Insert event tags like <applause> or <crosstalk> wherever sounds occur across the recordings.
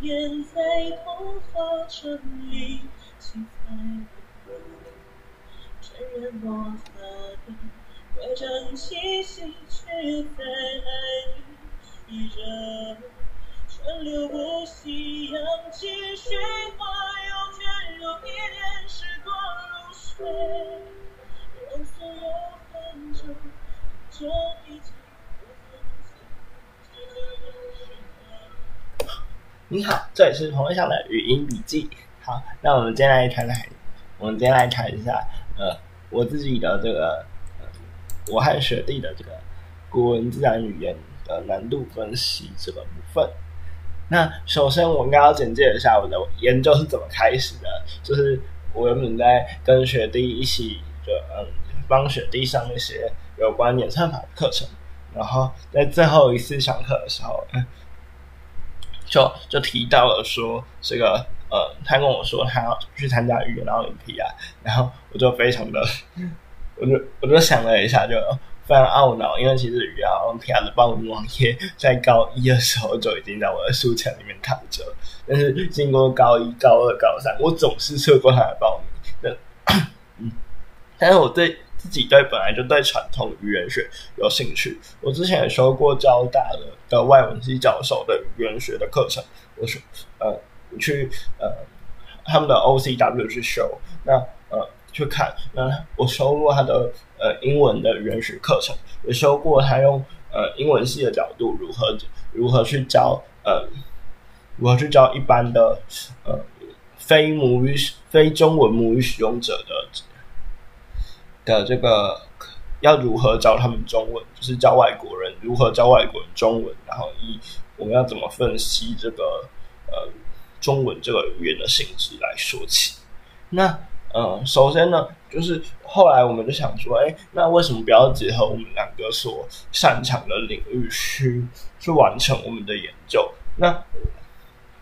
言在童话镇里，七彩的沾染魔法的怪诞气息，却在爱里依着川流不息，扬起水花，又卷入一帘时光如水，让所有纷争就一你好，这里是彭伟翔的语音笔记。好，那我们今天来谈谈，我们今天来谈一下，呃，我自己的这个，呃，我和学弟的这个古文自然语言的难度分析这个部分。那首先，我应该要简介一下我的研究是怎么开始的，就是我原本在跟学弟一起，就嗯，帮学弟上一些有关演算法的课程，然后在最后一次上课的时候，就就提到了说这个呃，他跟我说他要去参加语言奥林匹亚，然后我就非常的，我就我就想了一下，就非常懊恼，因为其实语言奥林匹亚的报名网页在高一的时候就已经在我的书签里面躺着，但是经过高一、高二、高三，我总是错过他的报名。但 <coughs> 是我对。自己对本来就对传统语言学有兴趣，我之前也修过交大的的外文系教授的语言学的课程，我说呃去呃他们的 OCW 去修，那呃去看，那我修过他的呃英文的语言学课程，也修过他用呃英文系的角度如何如何去教呃如何去教一般的呃非母语非中文母语使用者的。的这个要如何教他们中文，就是教外国人如何教外国人中文，然后以我们要怎么分析这个呃中文这个语言的性质来说起。那呃，首先呢，就是后来我们就想说，哎，那为什么不要结合我们两个所擅长的领域去去完成我们的研究？那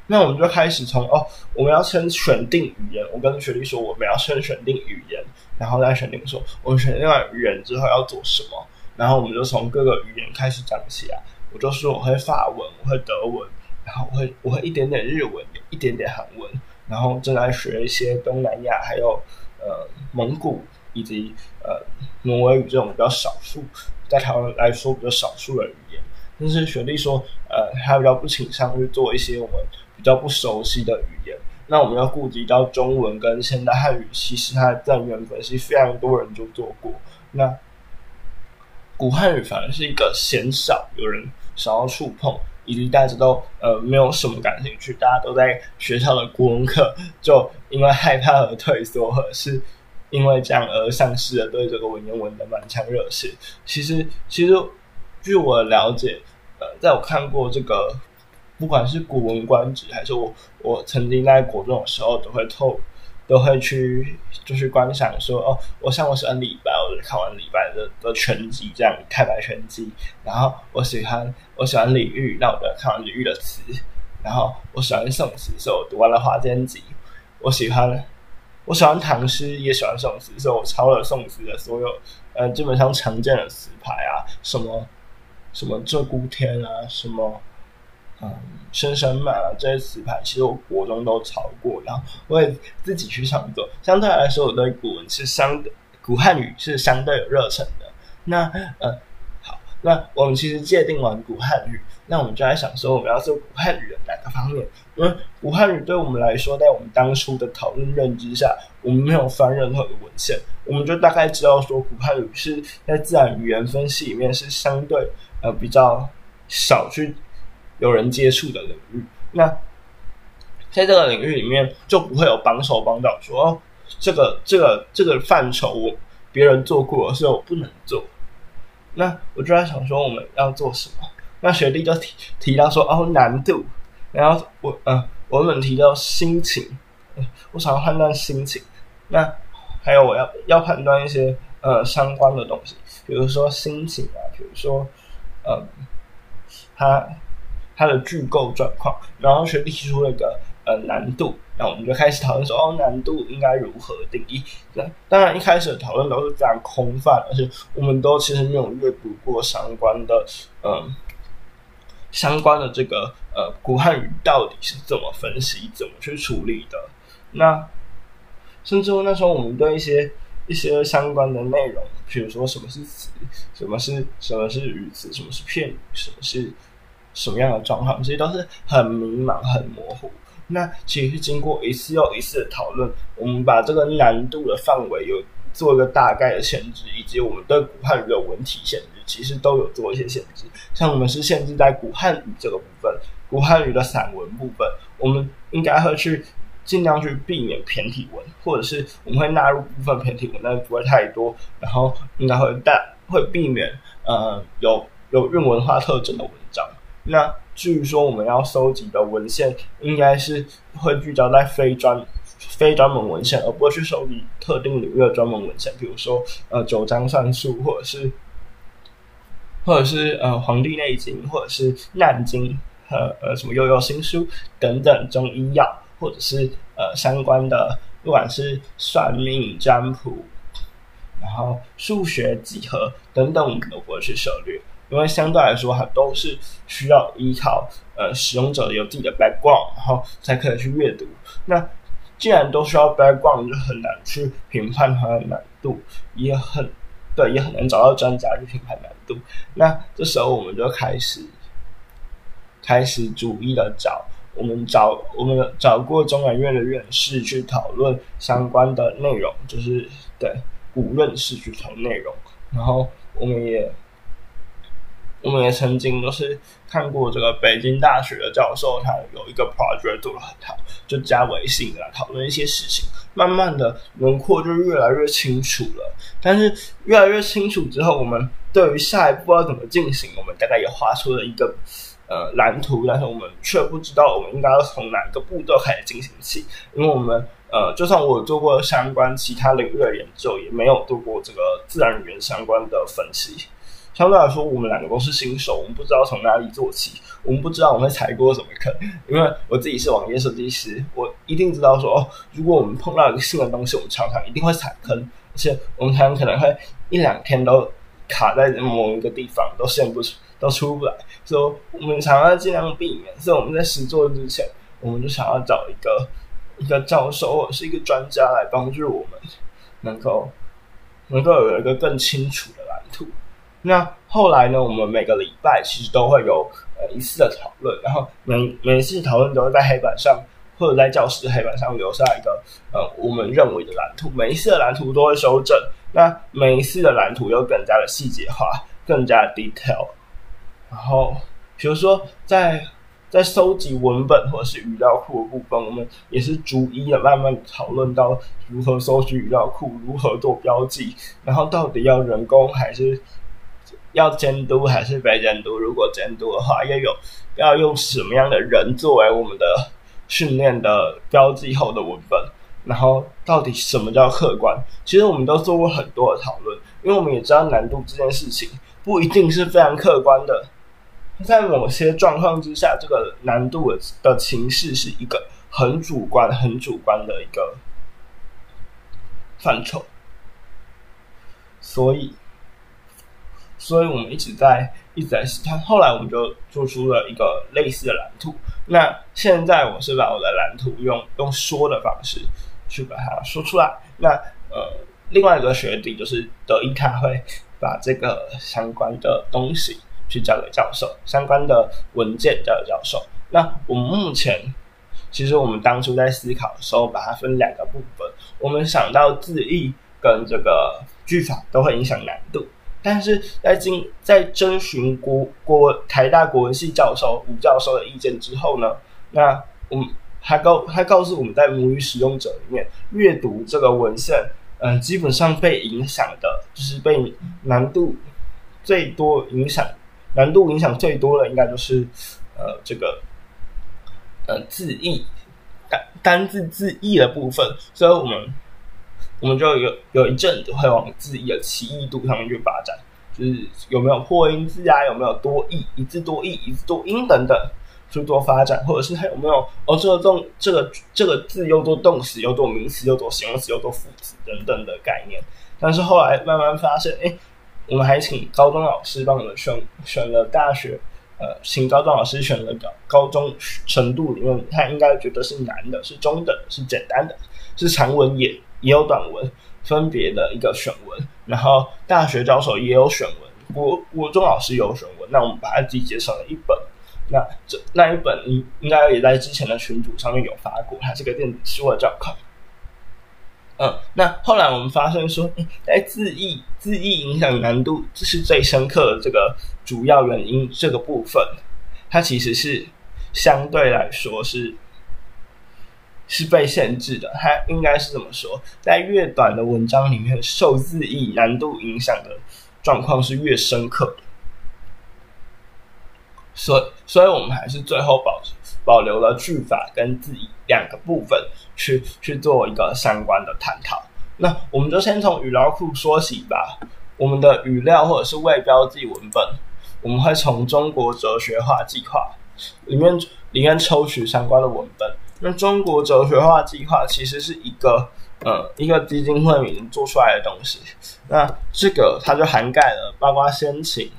那我们就开始从哦，我们要先选定语言。我跟学弟说，我们要先选定语言。然后再选定说，我们选定完语言之后要做什么，然后我们就从各个语言开始讲起来。我就说我会法文，我会德文，然后我会我会一点点日文，一点点韩文，然后正在学一些东南亚，还有呃蒙古以及呃挪威语这种比较少数，在台湾来说比较少数的语言。但是学弟说，呃，他比较不倾向去做一些我们比较不熟悉的语言。那我们要顾及到中文跟现代汉语，其实它在原本是非常多人就做过。那古汉语反而是一个鲜少有人想要触碰，以及大家都呃没有什么感兴趣，大家都在学校的国文课就因为害怕而退缩，或者是因为这样而丧失了对这个文言文的满腔热血。其实，其实据我了解，呃，在我看过这个。不管是《古文观止》，还是我我曾经在国中的时候，都会透，都会去就是观赏说哦，我像我喜欢李白，我就看完李白的的全集，这样太白全集。然后我喜欢我喜欢李煜，那我就看完李煜的词。然后我喜欢宋词，所以我读完了《花间集》。我喜欢我喜欢唐诗，也喜欢宋词，所以我抄了宋词的所有呃基本上常见的词牌啊，什么什么鹧鸪天啊，什么。嗯，生生满啊这些词牌，其实我国中都抄过，然后我也自己去创作。相对来说，我对古文是相对古汉语是相对有热忱的。那呃，好，那我们其实界定完古汉语，那我们就在想说，我们要做古汉语的哪个方面？因为古汉语对我们来说，在我们当初的讨论认知下，我们没有翻任何的文献，我们就大概知道说，古汉语是在自然语言分析里面是相对呃比较少去。有人接触的领域，那在这个领域里面就不会有绑手绑脚说哦这个这个这个范畴我别人做过，所以我不能做。那我就在想说我们要做什么？那学弟就提提到说哦难度，然后我呃我们提到心情，我想要判断心情。那还有我要要判断一些呃相关的东西，比如说心情啊，比如说呃他。它的句构状况，然后学弟提出了一个呃难度，那我们就开始讨论说哦难度应该如何定义？那当然一开始的讨论都是非常空泛，而且我们都其实没有阅读过相关的嗯相关的这个呃古汉语到底是怎么分析、怎么去处理的。那甚至那时候我们对一些一些相关的内容，比如说什么是词，什么是什么是语词，什么是片语，什么是什么样的状况，其实都是很迷茫、很模糊。那其实经过一次又一次的讨论，我们把这个难度的范围有做一个大概的限制，以及我们对古汉语的文体限制，其实都有做一些限制。像我们是限制在古汉语这个部分，古汉语的散文部分，我们应该会去尽量去避免骈体文，或者是我们会纳入部分骈体文，但是不会太多。然后应该会大会避免呃有有韵文化特征的文。那至于说我们要收集的文献，应该是会聚焦在非专非专门文献，而不会去收集特定领域的专门文献，比如说呃九章算术，或者是或者是呃《黄帝内经》，或者是《难经》和呃什么《悠悠新书》等等中医药，或者是呃相关的，不管是算命、占卜，然后数学、几何等等，我们都不会去涉猎。因为相对来说，它都是需要依靠呃使用者有自己的 background，然后才可以去阅读。那既然都需要 background，就很难去评判它的难度，也很对，也很难找到专家去评判难度。那这时候我们就开始开始逐一的找，我们找我们找过中研院的院士去讨论相关的内容，就是对古论式去讨论内容，然后我们也。我们也曾经都是看过这个北京大学的教授，他有一个 project 做的很好，就加微信来讨论一些事情，慢慢的轮廓就越来越清楚了。但是越来越清楚之后，我们对于下一步要怎么进行，我们大概也画出了一个呃蓝图，但是我们却不知道我们应该要从哪个步骤开始进行起，因为我们呃，就算我做过相关其他领域的研究，也没有做过这个自然语言相关的分析。相对来说，我们两个都是新手，我们不知道从哪里做起，我们不知道我们会踩过什么坑。因为我自己是网页设计师，我一定知道说，哦，如果我们碰到一个新的东西，我们常常一定会踩坑，而且我们常常可能会一两天都卡在某一个地方，都现不出，都出不来。所以我们常要尽量避免。所以我们在实做之前，我们就想要找一个一个教授或者是一个专家来帮助我们，能够能够有一个更清楚的蓝图。那后来呢？我们每个礼拜其实都会有呃一次的讨论，然后每每一次讨论都会在黑板上或者在教室黑板上留下一个呃我们认为的蓝图。每一次的蓝图都会修正，那每一次的蓝图又更加的细节化，更加 detail。然后比如说在在收集文本或者是语料库的部分，我们也是逐一的慢慢讨论到如何收集语料库，如何做标记，然后到底要人工还是。要监督还是非监督？如果监督的话，要有要用什么样的人作为我们的训练的标记后的文本？然后到底什么叫客观？其实我们都做过很多的讨论，因为我们也知道难度这件事情不一定是非常客观的，在某些状况之下，这个难度的的情势是一个很主观、很主观的一个范畴，所以。所以我们一直在一直在试探，后来我们就做出了一个类似的蓝图。那现在我是把我的蓝图用用说的方式去把它说出来。那呃，另外一个学弟就是德一，他会把这个相关的东西去交给教授，相关的文件交给教授。那我们目前其实我们当初在思考的时候，把它分两个部分。我们想到字义跟这个句法都会影响难度。但是在经在征询国国台大国文系教授吴教授的意见之后呢，那我们他告他告诉我们在母语使用者里面阅读这个文献，嗯，基本上被影响的，就是被难度最多影响，难度影响最多的应该就是呃这个呃字义单单字字义的部分，所以我们。我们就有有一阵子会往字义的奇异度上面去发展，就是有没有破音字啊，有没有多义、一字多义、一字多音等等去做发展，或者是它有没有哦这个动这个这个字又做动词又做名词又做形容词又做副词等等的概念。但是后来慢慢发现，哎，我们还请高中老师帮我们选选了大学呃，请高中老师选了个高中程度里面，他应该觉得是难的，是中等，是简单的，是长文也也有短文，分别的一个选文。然后大学教授也有选文，国国中老师有选文，那我们把它集结成了一本。那这那一本应应该也在之前的群组上面有发过，它是个电子书的教考。嗯，那后来我们发现说，在字义字义影响难度，这是最深刻的这个主要原因。这个部分，它其实是相对来说是是被限制的。它应该是这么说，在越短的文章里面，受字义难度影响的状况是越深刻的。所所以，我们还是最后保保留了句法跟字义两个部分。去去做一个相关的探讨。那我们就先从语料库说起吧。我们的语料或者是未标记文本，我们会从中国哲学化计划里面里面抽取相关的文本。那中国哲学化计划其实是一个呃一个基金会里面做出来的东西。那这个它就涵盖了包括先秦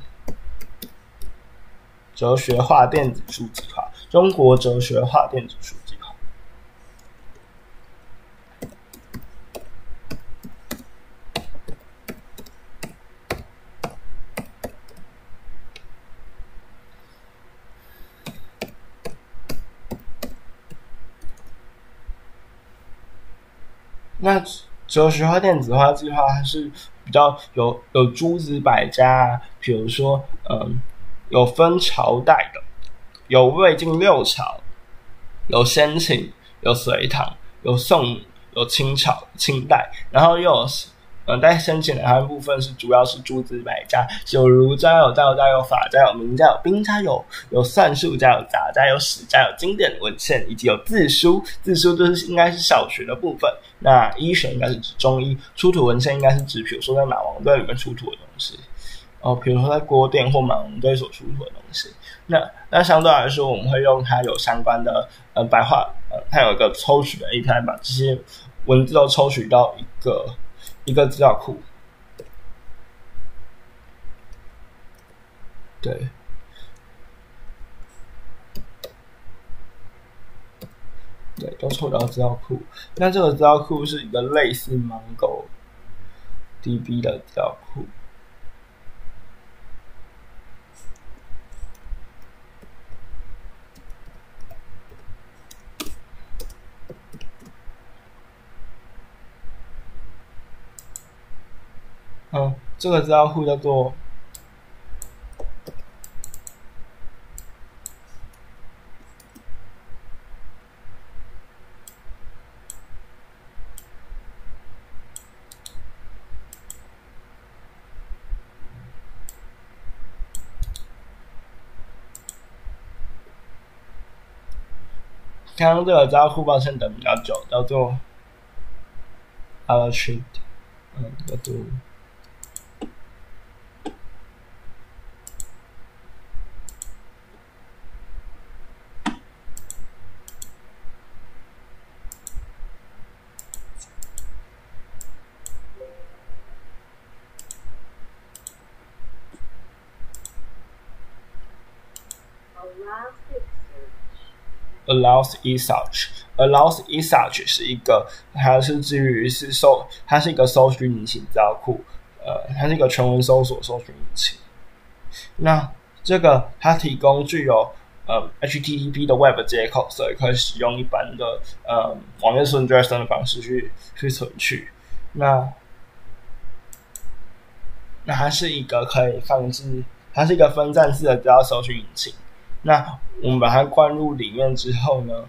哲学化电子书计划、中国哲学化电子书。所以学化、电子化计划还是比较有有诸子百家，比如说，嗯，有分朝代的，有魏晋六朝，有先秦，有隋唐，有宋，有清朝、清代，然后又有。嗯，但先秦的它部分是主要是诸子百家，有儒家、有道家、有法家、有名家、有兵家、有有算术家、有杂家、有史家、有经典文献，以及有字书。字书就是应该是小学的部分。那医学应该是指中医，出土文献应该是指，比如说在马王堆里面出土的东西，哦，比如说在郭店或马王堆所出土的东西。那那相对来说，我们会用它有相关的呃白话，呃，它有一个抽取的 API，把这些文字都抽取到一个。一个资料库，对，对，都抽到资料库。那这个资料库是一个类似 MongoDB 的资料库。嗯，这个资料库叫做刚刚这个资料库抱歉等比较久，叫做 Allotree，嗯，叫做。Allows e search，allows e search 是一个，它是基于是搜，它是一个搜寻引擎资料库，呃，它是一个全文搜索搜寻引擎。那这个它提供具有呃 HTTP 的 Web 接口，所以可以使用一般的呃网页存 JSON 的方式去去存取。那那它是一个可以放置，它是一个分站式的资料搜寻引擎。那我们把它灌入里面之后呢，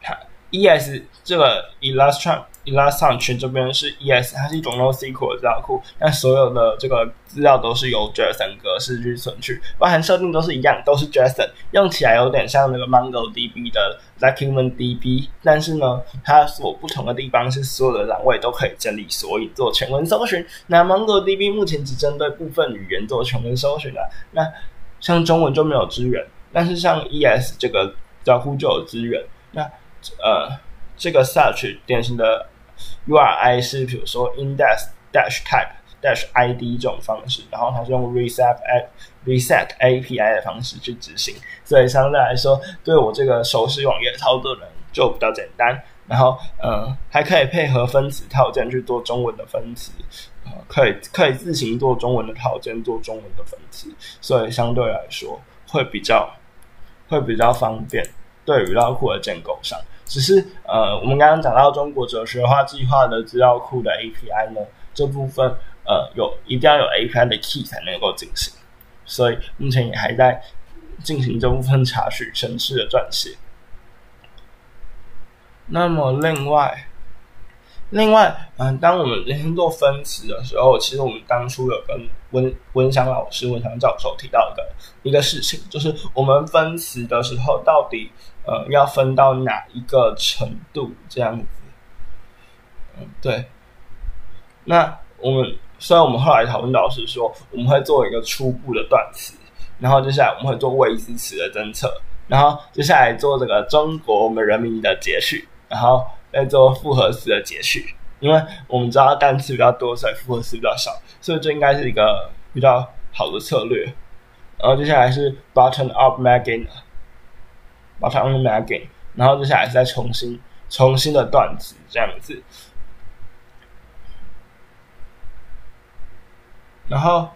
它 ES 这个 Elastic Elastic 这边是 ES，它是一种 NoSQL 的资料库，那所有的这个资料都是由 JSON 格式去存取，包含设定都是一样，都是 JSON，用起来有点像那个 MongoDB 的 DocumentDB，但是呢，它所不同的地方是所有的栏位都可以整理索引做全文搜寻。那 MongoDB 目前只针对部分语言做全文搜寻的，那像中文就没有支援，但是像 ES 这个资料库就有支援。那呃，这个 search 典型的 URI 是比如说 index dash type dash id 这种方式，然后它是用 reset a reset API 的方式去执行，所以相对来说，对我这个熟悉网页操作的人就比较简单。然后，嗯，还可以配合分词套件去做中文的分词，呃，可以可以自行做中文的套件，做中文的分词，所以相对来说会比较会比较方便。对于料库的建构上，只是呃，我们刚刚讲到中国哲学化计划的资料库的 API 呢，这部分呃有一定要有 API 的 key 才能够进行，所以目前也还在进行这部分查询程式的撰写。那么另外，另外，嗯，当我们今天做分词的时候，其实我们当初有跟温温祥老师、温祥教授提到的一个事情，就是我们分词的时候，到底呃要分到哪一个程度这样子？嗯，对。那我们虽然我们后来讨论到是说，我们会做一个初步的断词，然后接下来我们会做未知词的侦测，然后接下来做这个中国我们人民的节序。然后再做复合词的节序，因为我们知道单词比较多，所以复合词比较少，所以这应该是一个比较好的策略。然后接下来是 button up magging，button up magging，然后接下来是再重新重新的断词这样子。然后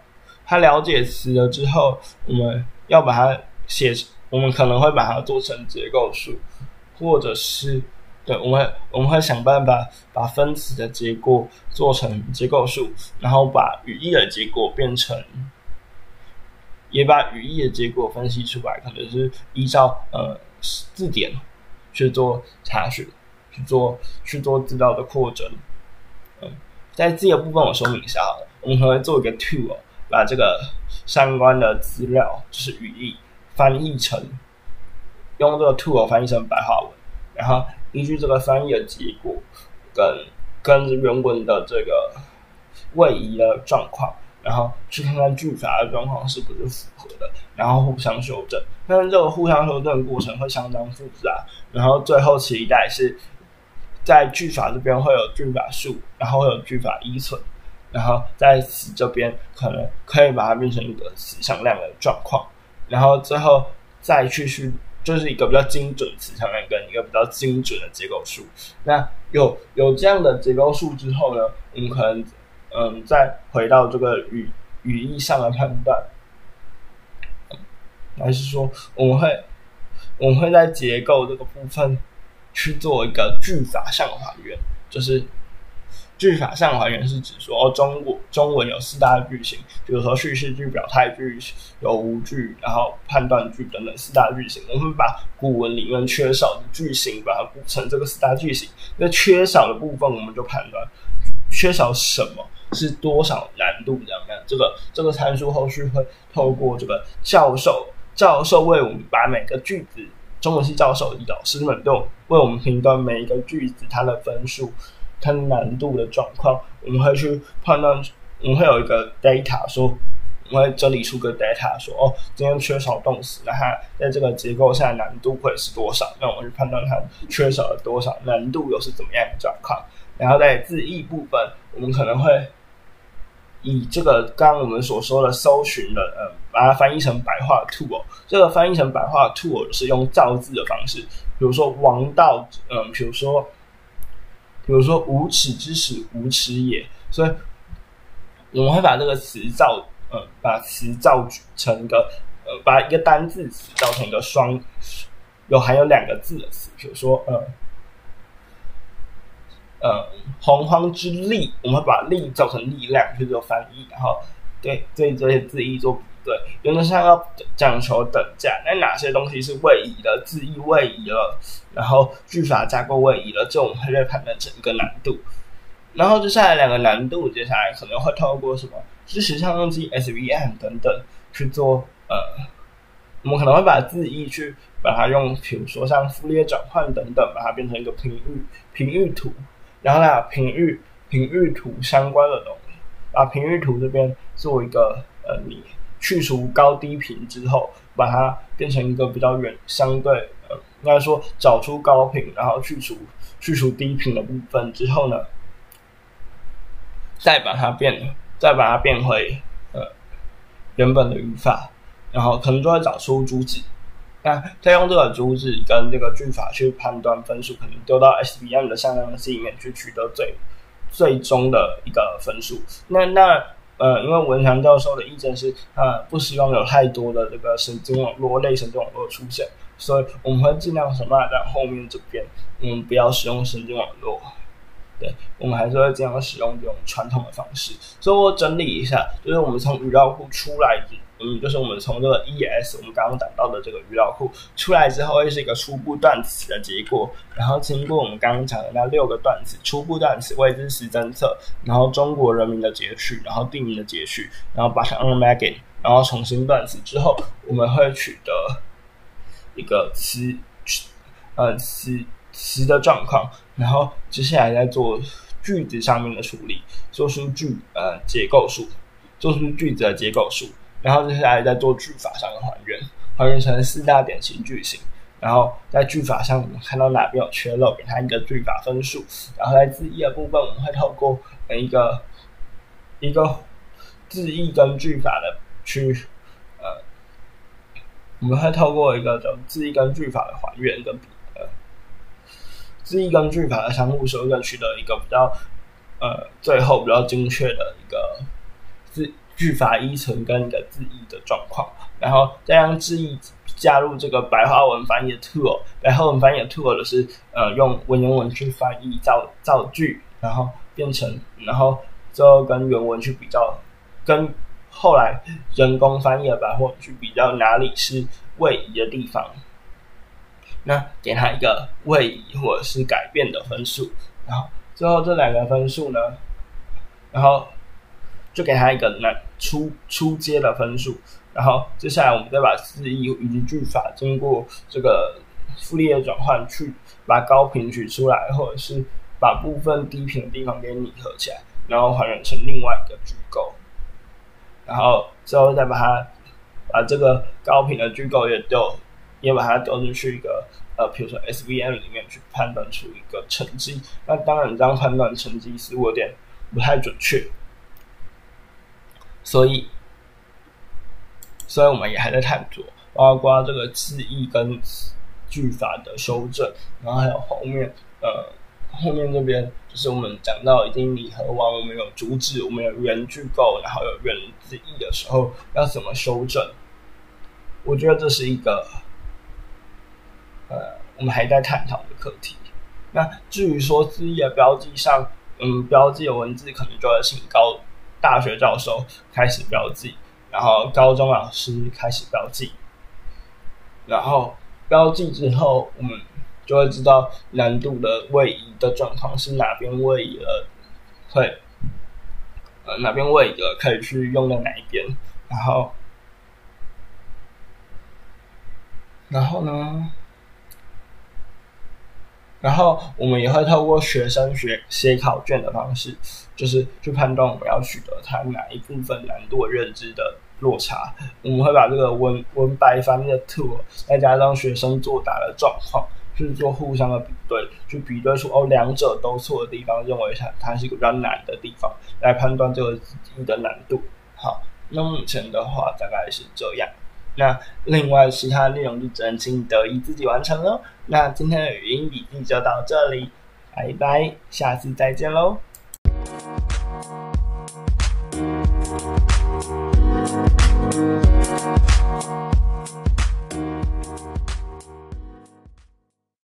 他了解词了之后，我们要把它写，我们可能会把它做成结构数，或者是。对，我们我们会想办法把分词的结果做成结构数，然后把语义的结果变成，也把语义的结果分析出来，可能是依照呃字典去做查询，去做去做资料的扩展。在这个部分我说明一下好了，我们可能会做一个 tool，把这个相关的资料就是语义翻译成，用这个 tool 翻译成白话文，然后。依据这个翻译的结果，跟跟原文的这个位移的状况，然后去看看句法的状况是不是符合的，然后互相修正。但是这个互相修正的过程会相当复杂，然后最后期待是在句法这边会有句法数，然后会有句法依存，然后在词这边可能可以把它变成一个词向量的状况，然后最后再去去。就是一个比较精准词向量跟一个比较精准的结构数。那有有这样的结构数之后呢，我们可能嗯再回到这个语语义上的判断，还是说我们会我们会在结构这个部分去做一个句法上还原，就是。句法上还原是指说，中国中文有四大句型，比如说叙事句、表态句、有无句，然后判断句等等四大句型。我们把古文里面缺少的句型，把它补成这个四大句型。那缺少的部分，我们就判断缺少什么是多少难度这样。这个这个参数后续会透过这个教授教授为我们把每个句子，中文系教授老师们都为我们评断每一个句子它的分数。它难度的状况，我们会去判断，我们会有一个 data 说，我会整理出个 data 说，哦，今天缺少动词，那它在这个结构下难度会是多少？那我们去判断它缺少了多少，难度又是怎么样的状况？然后在字义部分，我们可能会以这个刚刚我们所说的搜寻的，呃，把它翻译成白话 tool，这个翻译成白话 tool 是用造字的方式，比如说王道，嗯，比如说。比如说“无耻之耻，无耻也”，所以我们会把这个词造，呃，把词造成一个，呃，把一个单字词造成一个双，有含有两个字的词。比如说，呃，呃，洪荒之力，我们会把力造成力量去做翻译，然后对对这些字义做比。对，原则上要讲求等价。那哪些东西是位移的？字义位移了，然后句法架构位移了，这种会被判断成一个难度。然后接下来两个难度，接下来可能会透过什么支持相用机 SVM 等等去做。呃，我们可能会把字义去把它用，比如说像傅立叶转换等等，把它变成一个频率频率图，然后呢频域频域图相关的东西，把频域图这边做一个呃你。去除高低频之后，把它变成一个比较远，相对呃，应该说找出高频，然后去除去除低频的部分之后呢，再把它变再把它变回呃原本的语法，然后可能就会找出主旨。那再用这个主旨跟这个句法去判断分数，可能丢到 SVM 的向量式里面去取得最最终的一个分数。那那呃，因为文强教授的意见是，呃，不希望有太多的这个神经网络类神经网络出现，所以我们会尽量什么在后面这边，嗯，不要使用神经网络。对，我们还是会尽量使用这种传统的方式。所以我整理一下，就是我们从语料库出来。嗯，就是我们从这个 ES，我们刚刚讲到的这个语料库出来之后，会是一个初步断词的结果。然后经过我们刚刚讲的那六个断词，初步断词、未知时侦测，然后中国人民的截取，然后地名的截取，然后把它 unmagging，然后重新断词之后，我们会取得一个词，呃，词词的状况。然后接下来再做句子上面的处理，做出句呃结构数，做出句子的结构数。然后接下来再做句法上的还原，还原成四大典型句型。然后在句法上，我们看到哪边有缺漏，给它一个句法分数。然后在字义的部分，我们会透过一个一个字义跟句法的去呃，我们会透过一个的字义跟句法的还原跟比呃字义跟句法的相互修正，取得一个比较呃最后比较精确的一个字。句法依存跟一个字义的状况，然后再让字义加入这个白话文翻译的 tool，白话文翻译的 tool 是呃用文言文去翻译造造句，然后变成，然后之后跟原文去比较，跟后来人工翻译的白话文去比较哪里是位移的地方，那给他一个位移或者是改变的分数，然后最后这两个分数呢，然后。就给他一个那初初阶的分数，然后接下来我们再把字义以及句法经过这个复列转换，去把高频取出来，或者是把部分低频的地方给拟合起来，然后还原成另外一个句构，然后之后再把它把这个高频的句构也丢，也把它丢进去一个呃，比如说 SVM 里面去判断出一个成绩。那当然，这样判断成绩是有点不太准确。所以，所以我们也还在探索，包括这个字义跟句法的修正，然后还有后面，呃，后面这边就是我们讲到已经拟合完，我们有主旨，我们有原句构，然后有原字义的时候，要怎么修正？我觉得这是一个，呃，我们还在探讨的课题。那至于说字义的标记上，嗯，标记的文字可能就要性高。大学教授开始标记，然后高中老师开始标记，然后标记之后，我们就会知道难度的位移的状况是哪边位移了，会呃哪边位移了可以去用在哪一边，然后然后呢？然后我们也会透过学生学写考卷的方式，就是去判断我们要取得他哪一部分难度认知的落差。我们会把这个文文白翻译的 tool，再加上学生作答的状况，去做互相的比对，去比对出哦两者都错的地方，认为它它是一个比较难的地方，来判断这个字的难度。好，那目前的话大概是这样。那另外其他内容就只能请得意自己完成喽。那今天的语音笔记就到这里，拜拜，下次再见喽。